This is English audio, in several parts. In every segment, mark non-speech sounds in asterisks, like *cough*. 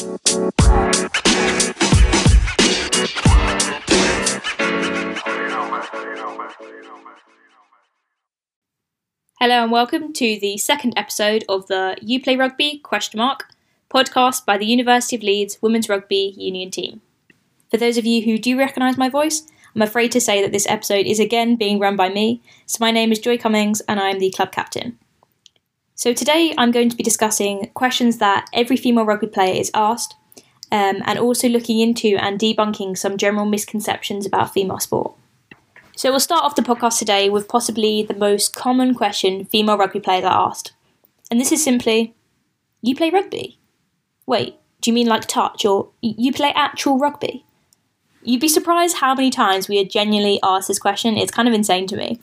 Hello and welcome to the second episode of the You Play Rugby question mark podcast by the University of Leeds Women's Rugby Union team. For those of you who do recognise my voice, I'm afraid to say that this episode is again being run by me. So my name is Joy Cummings and I am the club captain. So today I'm going to be discussing questions that every female rugby player is asked, um, and also looking into and debunking some general misconceptions about female sport. So we'll start off the podcast today with possibly the most common question female rugby players are asked. And this is simply, you play rugby? Wait, do you mean like touch or you play actual rugby? You'd be surprised how many times we are genuinely asked this question. It's kind of insane to me.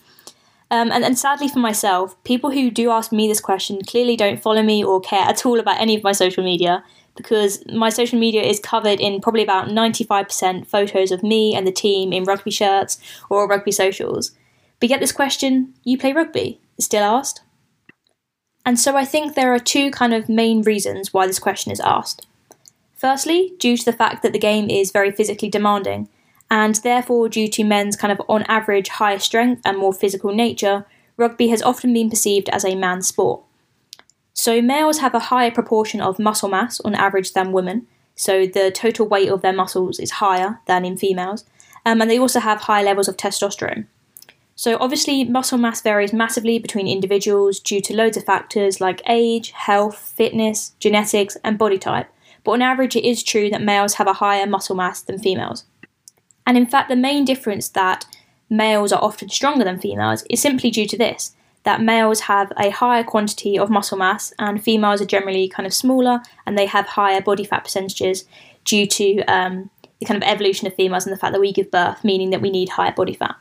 Um, and, and sadly for myself, people who do ask me this question clearly don't follow me or care at all about any of my social media because my social media is covered in probably about 95% photos of me and the team in rugby shirts or rugby socials. But yet, this question, you play rugby, is still asked. And so I think there are two kind of main reasons why this question is asked. Firstly, due to the fact that the game is very physically demanding, and therefore due to men's kind of on average higher strength and more physical nature, rugby has often been perceived as a man's sport. So males have a higher proportion of muscle mass on average than women, so the total weight of their muscles is higher than in females, um, and they also have high levels of testosterone. So obviously, muscle mass varies massively between individuals due to loads of factors like age, health, fitness, genetics, and body type. But on average, it is true that males have a higher muscle mass than females. And in fact, the main difference that males are often stronger than females is simply due to this that males have a higher quantity of muscle mass and females are generally kind of smaller and they have higher body fat percentages due to um, the kind of evolution of females and the fact that we give birth, meaning that we need higher body fat.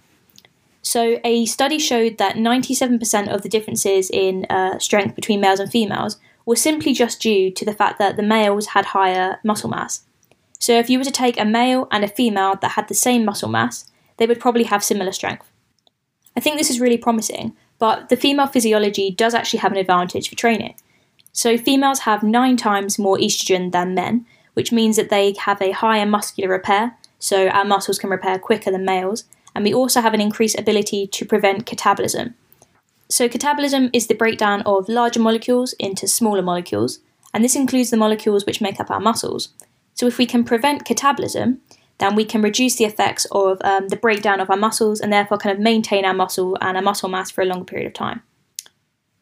So, a study showed that 97% of the differences in uh, strength between males and females were simply just due to the fact that the males had higher muscle mass. So, if you were to take a male and a female that had the same muscle mass, they would probably have similar strength. I think this is really promising but the female physiology does actually have an advantage for training. So, females have nine times more estrogen than men, which means that they have a higher muscular repair, so our muscles can repair quicker than males, and we also have an increased ability to prevent catabolism. So, catabolism is the breakdown of larger molecules into smaller molecules, and this includes the molecules which make up our muscles. So, if we can prevent catabolism, then we can reduce the effects of um, the breakdown of our muscles and therefore kind of maintain our muscle and our muscle mass for a longer period of time.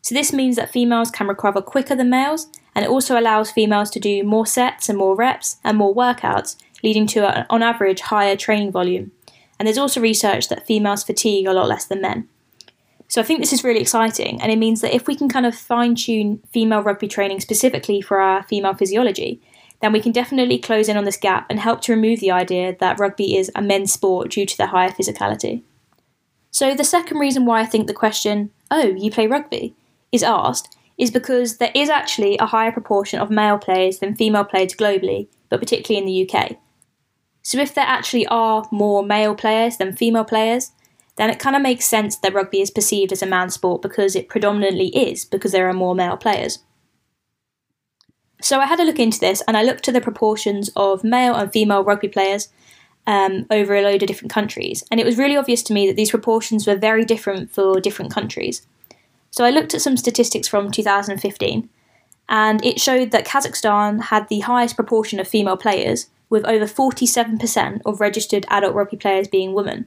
So, this means that females can recover quicker than males, and it also allows females to do more sets and more reps and more workouts, leading to, a, on average, higher training volume. And there's also research that females fatigue a lot less than men. So, I think this is really exciting, and it means that if we can kind of fine tune female rugby training specifically for our female physiology, then we can definitely close in on this gap and help to remove the idea that rugby is a men's sport due to the higher physicality. So, the second reason why I think the question, oh, you play rugby, is asked is because there is actually a higher proportion of male players than female players globally, but particularly in the UK. So, if there actually are more male players than female players, then it kind of makes sense that rugby is perceived as a man's sport because it predominantly is, because there are more male players. So I had a look into this and I looked at the proportions of male and female rugby players um, over a load of different countries, and it was really obvious to me that these proportions were very different for different countries. So I looked at some statistics from 2015, and it showed that Kazakhstan had the highest proportion of female players, with over 47% of registered adult rugby players being women.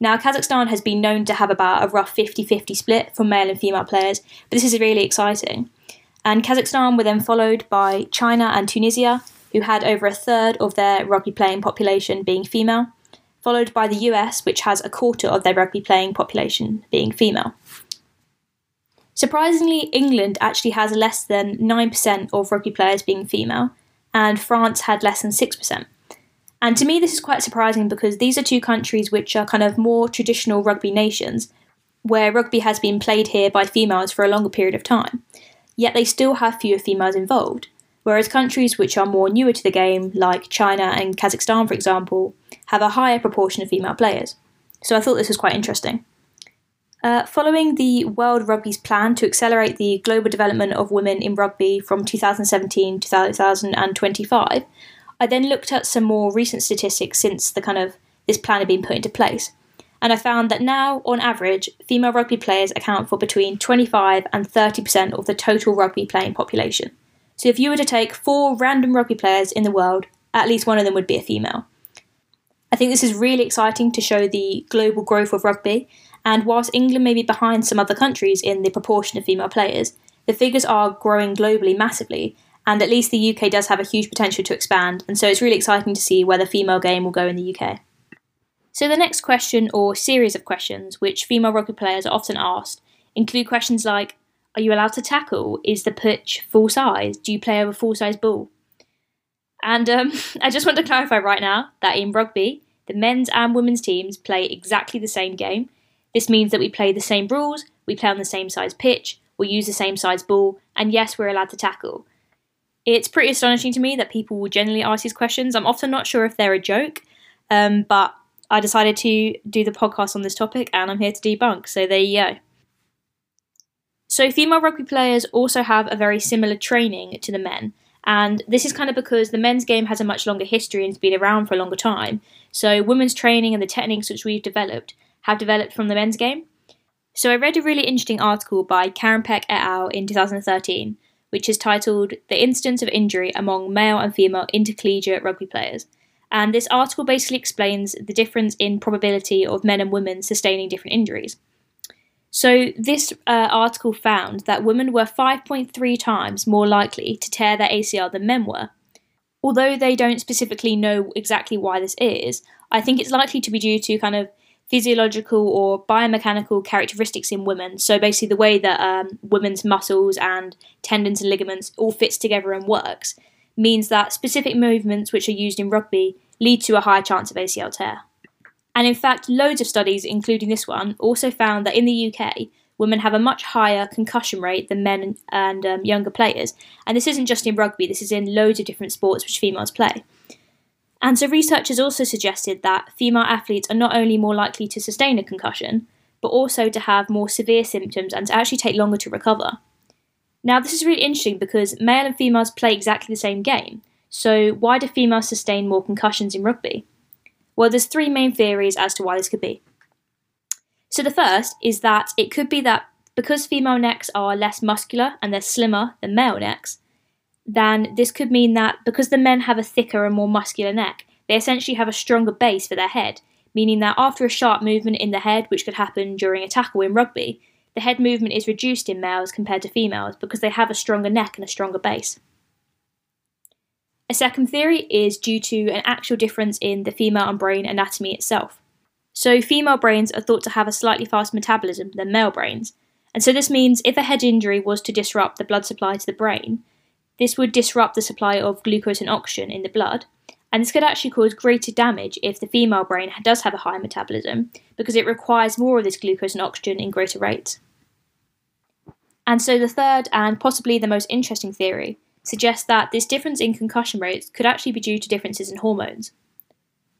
Now, Kazakhstan has been known to have about a rough 50 50 split for male and female players, but this is really exciting and Kazakhstan were then followed by China and Tunisia, who had over a third of their rugby playing population being female, followed by the US, which has a quarter of their rugby playing population being female. Surprisingly, England actually has less than 9% of rugby players being female, and France had less than 6%. And to me, this is quite surprising because these are two countries which are kind of more traditional rugby nations, where rugby has been played here by females for a longer period of time yet they still have fewer females involved. Whereas countries which are more newer to the game, like China and Kazakhstan, for example, have a higher proportion of female players. So I thought this was quite interesting. Uh, following the World Rugby's plan to accelerate the global development of women in rugby from 2017 to 2025, I then looked at some more recent statistics since the kind of this plan had been put into place. And I found that now, on average, female rugby players account for between 25 and 30% of the total rugby playing population. So if you were to take four random rugby players in the world, at least one of them would be a female. I think this is really exciting to show the global growth of rugby and whilst England may be behind some other countries in the proportion of female players, the figures are growing globally massively, and at least the UK does have a huge potential to expand, and so it's really exciting to see where the female game will go in the UK. So, the next question or series of questions which female rugby players are often asked include questions like Are you allowed to tackle? Is the pitch full size? Do you play over full size ball? And um, *laughs* I just want to clarify right now that in rugby, the men's and women's teams play exactly the same game, this means that we play the same rules, we play on the same size pitch, we use the same size ball, and yes, we're allowed to tackle. It's pretty astonishing to me that people will generally ask these questions. I'm often not sure if they're a joke, um, but I decided to do the podcast on this topic and I'm here to debunk, so there you go. So, female rugby players also have a very similar training to the men, and this is kind of because the men's game has a much longer history and has been around for a longer time. So, women's training and the techniques which we've developed have developed from the men's game. So I read a really interesting article by Karen Peck et al. in 2013, which is titled The Incidence of Injury Among Male and Female Intercollegiate Rugby Players. And this article basically explains the difference in probability of men and women sustaining different injuries. So, this uh, article found that women were 5.3 times more likely to tear their ACL than men were. Although they don't specifically know exactly why this is, I think it's likely to be due to kind of physiological or biomechanical characteristics in women. So basically, the way that um, women's muscles and tendons and ligaments all fits together and works means that specific movements which are used in rugby lead to a higher chance of ACL tear. And in fact, loads of studies, including this one, also found that in the UK, women have a much higher concussion rate than men and um, younger players. And this isn't just in rugby, this is in loads of different sports which females play. And so researchers also suggested that female athletes are not only more likely to sustain a concussion, but also to have more severe symptoms and to actually take longer to recover. Now, this is really interesting because male and females play exactly the same game, so why do females sustain more concussions in rugby? Well, there's three main theories as to why this could be. So the first is that it could be that because female necks are less muscular and they're slimmer than male necks, then this could mean that because the men have a thicker and more muscular neck, they essentially have a stronger base for their head, meaning that after a sharp movement in the head, which could happen during a tackle in rugby, the head movement is reduced in males compared to females because they have a stronger neck and a stronger base. A second theory is due to an actual difference in the female and brain anatomy itself. So, female brains are thought to have a slightly faster metabolism than male brains, and so this means if a head injury was to disrupt the blood supply to the brain, this would disrupt the supply of glucose and oxygen in the blood, and this could actually cause greater damage if the female brain does have a high metabolism because it requires more of this glucose and oxygen in greater rates. And so the third and possibly the most interesting theory suggests that this difference in concussion rates could actually be due to differences in hormones.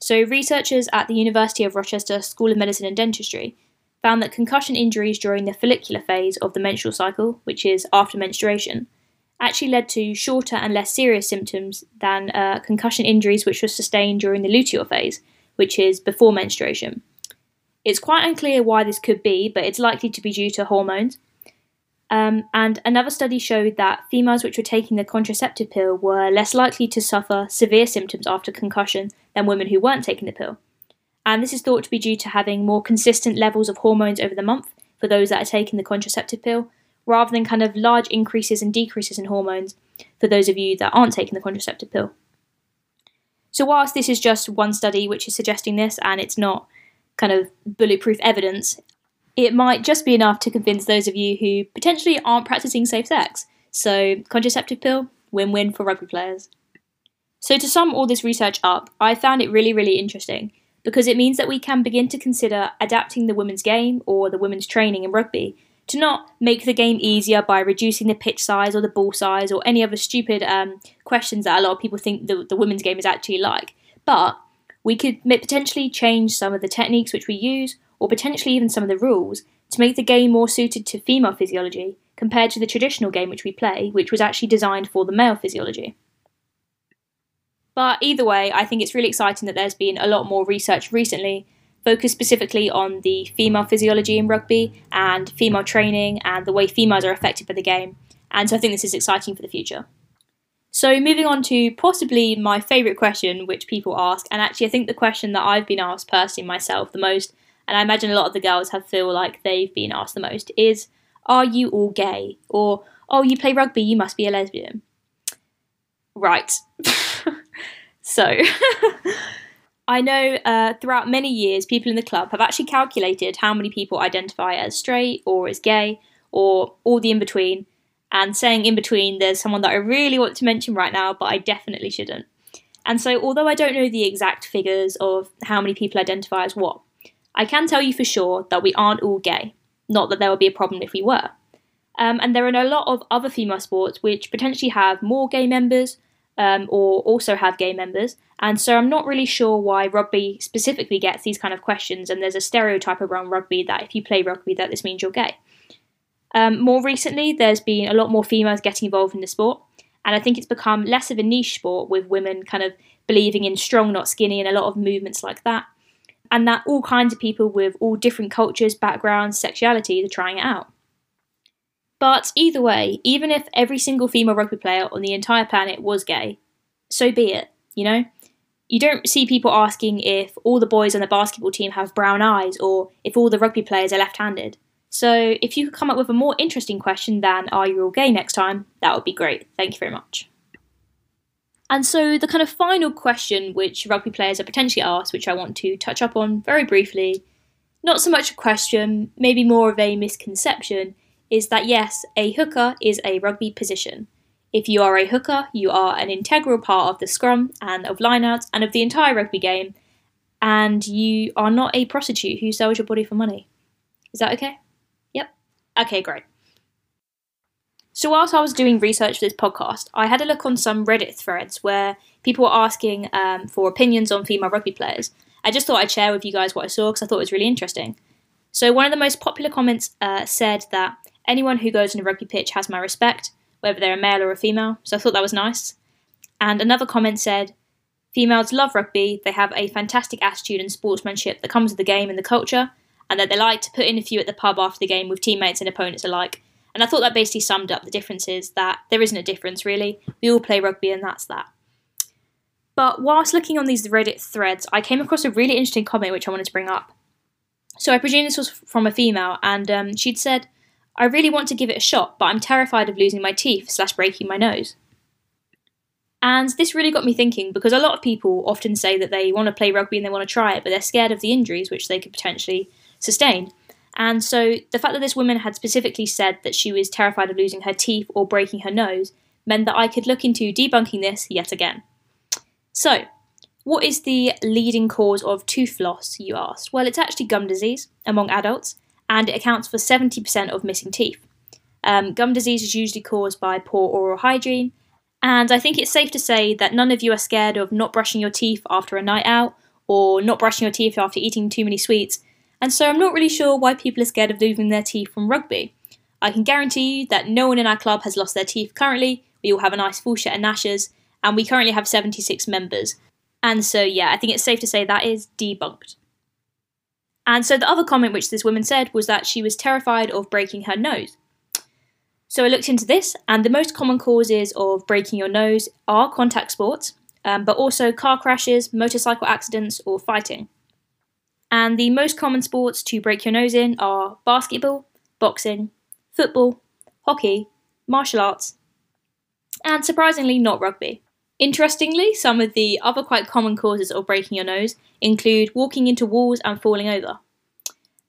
So, researchers at the University of Rochester School of Medicine and Dentistry found that concussion injuries during the follicular phase of the menstrual cycle, which is after menstruation, actually led to shorter and less serious symptoms than uh, concussion injuries which were sustained during the luteal phase, which is before menstruation. It's quite unclear why this could be, but it's likely to be due to hormones. Um, and another study showed that females which were taking the contraceptive pill were less likely to suffer severe symptoms after concussion than women who weren't taking the pill. And this is thought to be due to having more consistent levels of hormones over the month for those that are taking the contraceptive pill, rather than kind of large increases and decreases in hormones for those of you that aren't taking the contraceptive pill. So, whilst this is just one study which is suggesting this and it's not kind of bulletproof evidence, it might just be enough to convince those of you who potentially aren't practicing safe sex. So, contraceptive pill, win win for rugby players. So, to sum all this research up, I found it really, really interesting because it means that we can begin to consider adapting the women's game or the women's training in rugby to not make the game easier by reducing the pitch size or the ball size or any other stupid um, questions that a lot of people think the, the women's game is actually like. But we could potentially change some of the techniques which we use or potentially even some of the rules to make the game more suited to female physiology compared to the traditional game which we play, which was actually designed for the male physiology. But either way, I think it's really exciting that there's been a lot more research recently focused specifically on the female physiology in rugby and female training and the way females are affected by the game. And so I think this is exciting for the future. So, moving on to possibly my favourite question, which people ask, and actually, I think the question that I've been asked personally myself the most, and I imagine a lot of the girls have feel like they've been asked the most, is Are you all gay? Or, Oh, you play rugby, you must be a lesbian. Right. *laughs* so, *laughs* I know uh, throughout many years, people in the club have actually calculated how many people identify as straight or as gay or all the in between. And saying in between, there's someone that I really want to mention right now, but I definitely shouldn't. And so, although I don't know the exact figures of how many people identify as what, I can tell you for sure that we aren't all gay. Not that there would be a problem if we were. Um, and there are a lot of other female sports which potentially have more gay members um, or also have gay members. And so I'm not really sure why rugby specifically gets these kind of questions. And there's a stereotype around rugby that if you play rugby, that this means you're gay. Um, more recently, there's been a lot more females getting involved in the sport, and I think it's become less of a niche sport with women kind of believing in strong, not skinny, and a lot of movements like that. And that all kinds of people with all different cultures, backgrounds, sexualities are trying it out. But either way, even if every single female rugby player on the entire planet was gay, so be it, you know? You don't see people asking if all the boys on the basketball team have brown eyes or if all the rugby players are left handed. So if you could come up with a more interesting question than Are you all gay next time, that would be great. Thank you very much. And so the kind of final question which rugby players are potentially asked, which I want to touch up on very briefly, not so much a question, maybe more of a misconception, is that yes, a hooker is a rugby position. If you are a hooker, you are an integral part of the scrum and of lineouts and of the entire rugby game, and you are not a prostitute who sells your body for money. Is that okay? Yep. Okay, great. So, whilst I was doing research for this podcast, I had a look on some Reddit threads where people were asking um, for opinions on female rugby players. I just thought I'd share with you guys what I saw because I thought it was really interesting. So, one of the most popular comments uh, said that anyone who goes on a rugby pitch has my respect, whether they're a male or a female. So, I thought that was nice. And another comment said, Females love rugby, they have a fantastic attitude and sportsmanship that comes with the game and the culture, and that they like to put in a few at the pub after the game with teammates and opponents alike. And I thought that basically summed up the differences that there isn't a difference really. We all play rugby and that's that. But whilst looking on these Reddit threads, I came across a really interesting comment which I wanted to bring up. So I presume this was from a female, and um, she'd said, I really want to give it a shot, but I'm terrified of losing my teeth slash breaking my nose. And this really got me thinking because a lot of people often say that they want to play rugby and they want to try it, but they're scared of the injuries which they could potentially sustain. And so the fact that this woman had specifically said that she was terrified of losing her teeth or breaking her nose meant that I could look into debunking this yet again. So, what is the leading cause of tooth loss, you asked? Well, it's actually gum disease among adults, and it accounts for 70% of missing teeth. Um, gum disease is usually caused by poor oral hygiene, and I think it's safe to say that none of you are scared of not brushing your teeth after a night out, or not brushing your teeth after eating too many sweets, and so I'm not really sure why people are scared of losing their teeth from rugby. I can guarantee you that no one in our club has lost their teeth currently. We all have a nice full set of gnashes, and we currently have 76 members. And so, yeah, I think it's safe to say that is debunked. And so, the other comment which this woman said was that she was terrified of breaking her nose. So, I looked into this, and the most common causes of breaking your nose are contact sports, um, but also car crashes, motorcycle accidents, or fighting. And the most common sports to break your nose in are basketball, boxing, football, hockey, martial arts, and surprisingly, not rugby. Interestingly, some of the other quite common causes of breaking your nose include walking into walls and falling over.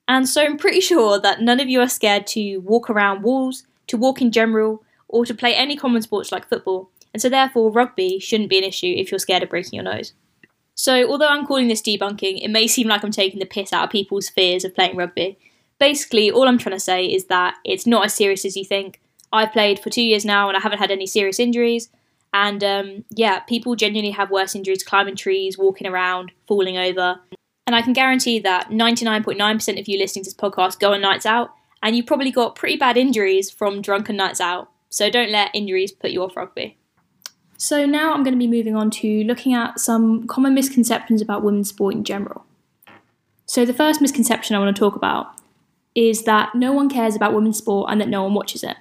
And so I'm pretty *laughs* sure that none of you are scared to walk around walls, to walk in general, or to play any common sports like football, and so therefore rugby shouldn't be an issue if you're scared of breaking your nose. So, although I'm calling this debunking, it may seem like I'm taking the piss out of people's fears of playing rugby. Basically, all I'm trying to say is that it's not as serious as you think. I've played for two years now and I haven't had any serious injuries. And um, yeah, people genuinely have worse injuries climbing trees, walking around, falling over. And I can guarantee that 99.9% of you listening to this podcast go on nights out, and you probably got pretty bad injuries from drunken nights out. So don't let injuries put you off rugby. So now I'm going to be moving on to looking at some common misconceptions about women's sport in general. So the first misconception I want to talk about is that no one cares about women's sport and that no one watches it.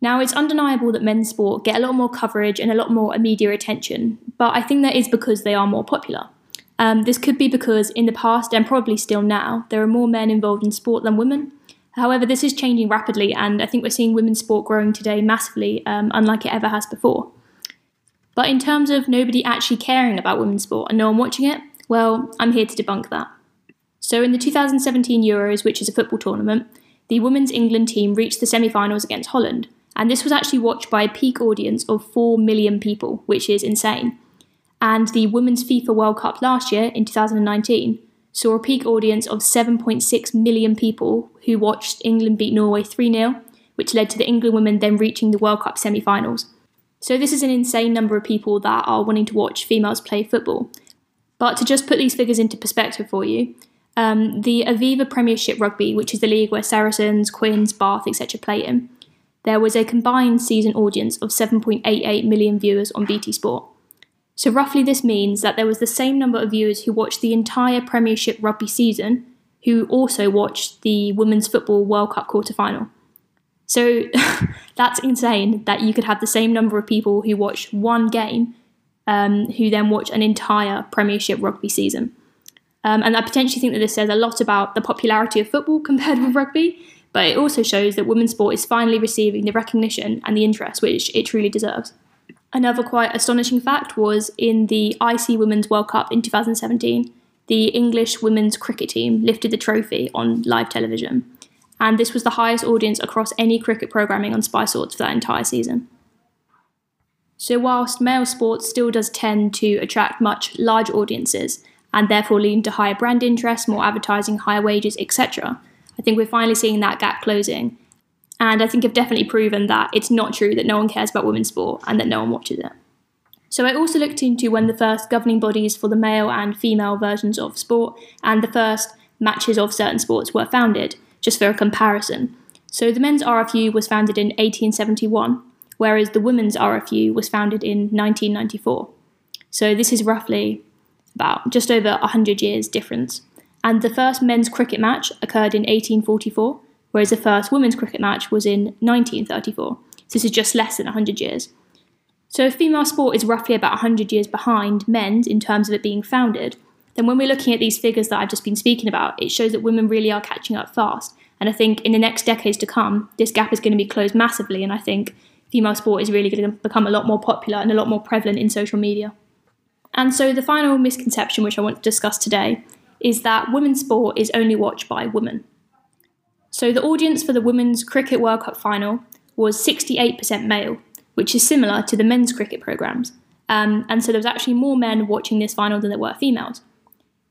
Now, it's undeniable that men's sport get a lot more coverage and a lot more media attention, but I think that is because they are more popular. Um, this could be because in the past, and probably still now, there are more men involved in sport than women. However, this is changing rapidly, and I think we're seeing women's sport growing today massively, um, unlike it ever has before. But in terms of nobody actually caring about women's sport and no one watching it, well, I'm here to debunk that. So, in the 2017 Euros, which is a football tournament, the women's England team reached the semi finals against Holland, and this was actually watched by a peak audience of 4 million people, which is insane. And the Women's FIFA World Cup last year, in 2019, saw a peak audience of 7.6 million people who watched England beat Norway 3 0, which led to the England women then reaching the World Cup semi finals. So, this is an insane number of people that are wanting to watch females play football. But to just put these figures into perspective for you, um, the Aviva Premiership Rugby, which is the league where Saracens, Quins, Bath, etc. play in, there was a combined season audience of 7.88 million viewers on BT Sport. So, roughly, this means that there was the same number of viewers who watched the entire Premiership rugby season who also watched the Women's Football World Cup quarter final. So, *laughs* that's insane that you could have the same number of people who watch one game um, who then watch an entire Premiership rugby season. Um, and I potentially think that this says a lot about the popularity of football *laughs* compared with rugby, but it also shows that women's sport is finally receiving the recognition and the interest which it truly deserves. Another quite astonishing fact was in the ICC Women's World Cup in 2017, the English women's cricket team lifted the trophy on live television, and this was the highest audience across any cricket programming on Sky Sports for that entire season. So, whilst male sports still does tend to attract much larger audiences and therefore lead to higher brand interest, more advertising, higher wages, etc., I think we're finally seeing that gap closing. And I think I've definitely proven that it's not true that no one cares about women's sport and that no one watches it. So I also looked into when the first governing bodies for the male and female versions of sport and the first matches of certain sports were founded, just for a comparison. So the men's RFU was founded in 1871, whereas the women's RFU was founded in 1994. So this is roughly about just over 100 years difference and the first men's cricket match occurred in 1844, whereas the first women's cricket match was in 1934. So this is just less than 100 years. So female sport is roughly about 100 years behind men's in terms of it being founded, then when we're looking at these figures that I've just been speaking about, it shows that women really are catching up fast. And I think in the next decades to come, this gap is going to be closed massively. And I think female sport is really going to become a lot more popular and a lot more prevalent in social media. And so the final misconception which I want to discuss today is that women's sport is only watched by women. So the audience for the Women's Cricket World Cup final was 68% male, which is similar to the men's cricket programmes. Um, and so there was actually more men watching this final than there were females.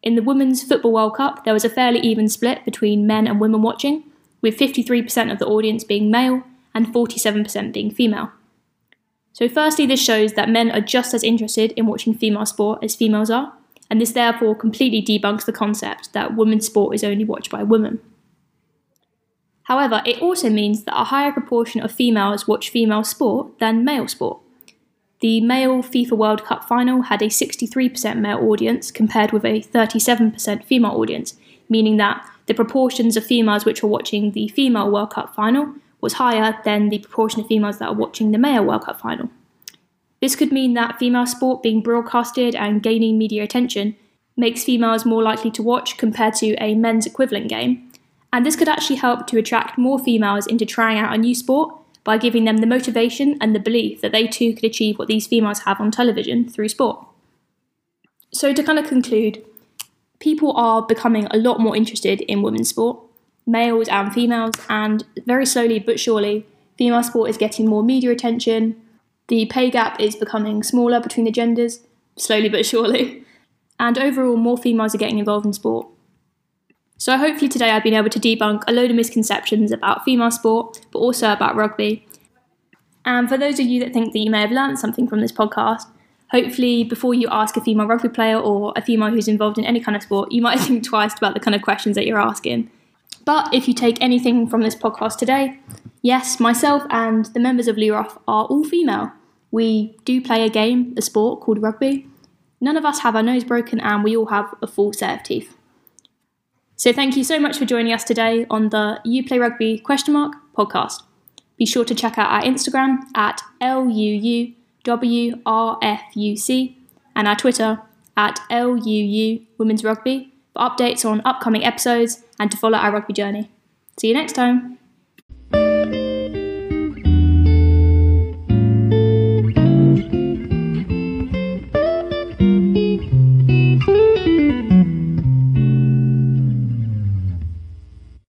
In the Women's Football World Cup, there was a fairly even split between men and women watching, with 53% of the audience being male and 47% being female. So, firstly, this shows that men are just as interested in watching female sport as females are, and this therefore completely debunks the concept that women's sport is only watched by women. However, it also means that a higher proportion of females watch female sport than male sport. The male FIFA World Cup final had a 63% male audience compared with a 37% female audience, meaning that the proportions of females which were watching the female World Cup final was higher than the proportion of females that are watching the male World Cup final. This could mean that female sport being broadcasted and gaining media attention makes females more likely to watch compared to a men's equivalent game, and this could actually help to attract more females into trying out a new sport by giving them the motivation and the belief that they too could achieve what these females have on television through sport. So, to kind of conclude, people are becoming a lot more interested in women's sport, males and females, and very slowly but surely, female sport is getting more media attention, the pay gap is becoming smaller between the genders, slowly but surely, and overall, more females are getting involved in sport. So, hopefully, today I've been able to debunk a load of misconceptions about female sport, but also about rugby. And for those of you that think that you may have learned something from this podcast, hopefully before you ask a female rugby player or a female who's involved in any kind of sport, you might *laughs* think twice about the kind of questions that you're asking. But if you take anything from this podcast today, yes, myself and the members of Luroff are all female. We do play a game, a sport called rugby. None of us have our nose broken and we all have a full set of teeth. So thank you so much for joining us today on the You Play Rugby question mark podcast. Be sure to check out our Instagram at LUUWRFUC and our Twitter at LUU Women's Rugby for updates on upcoming episodes and to follow our rugby journey. See you next time.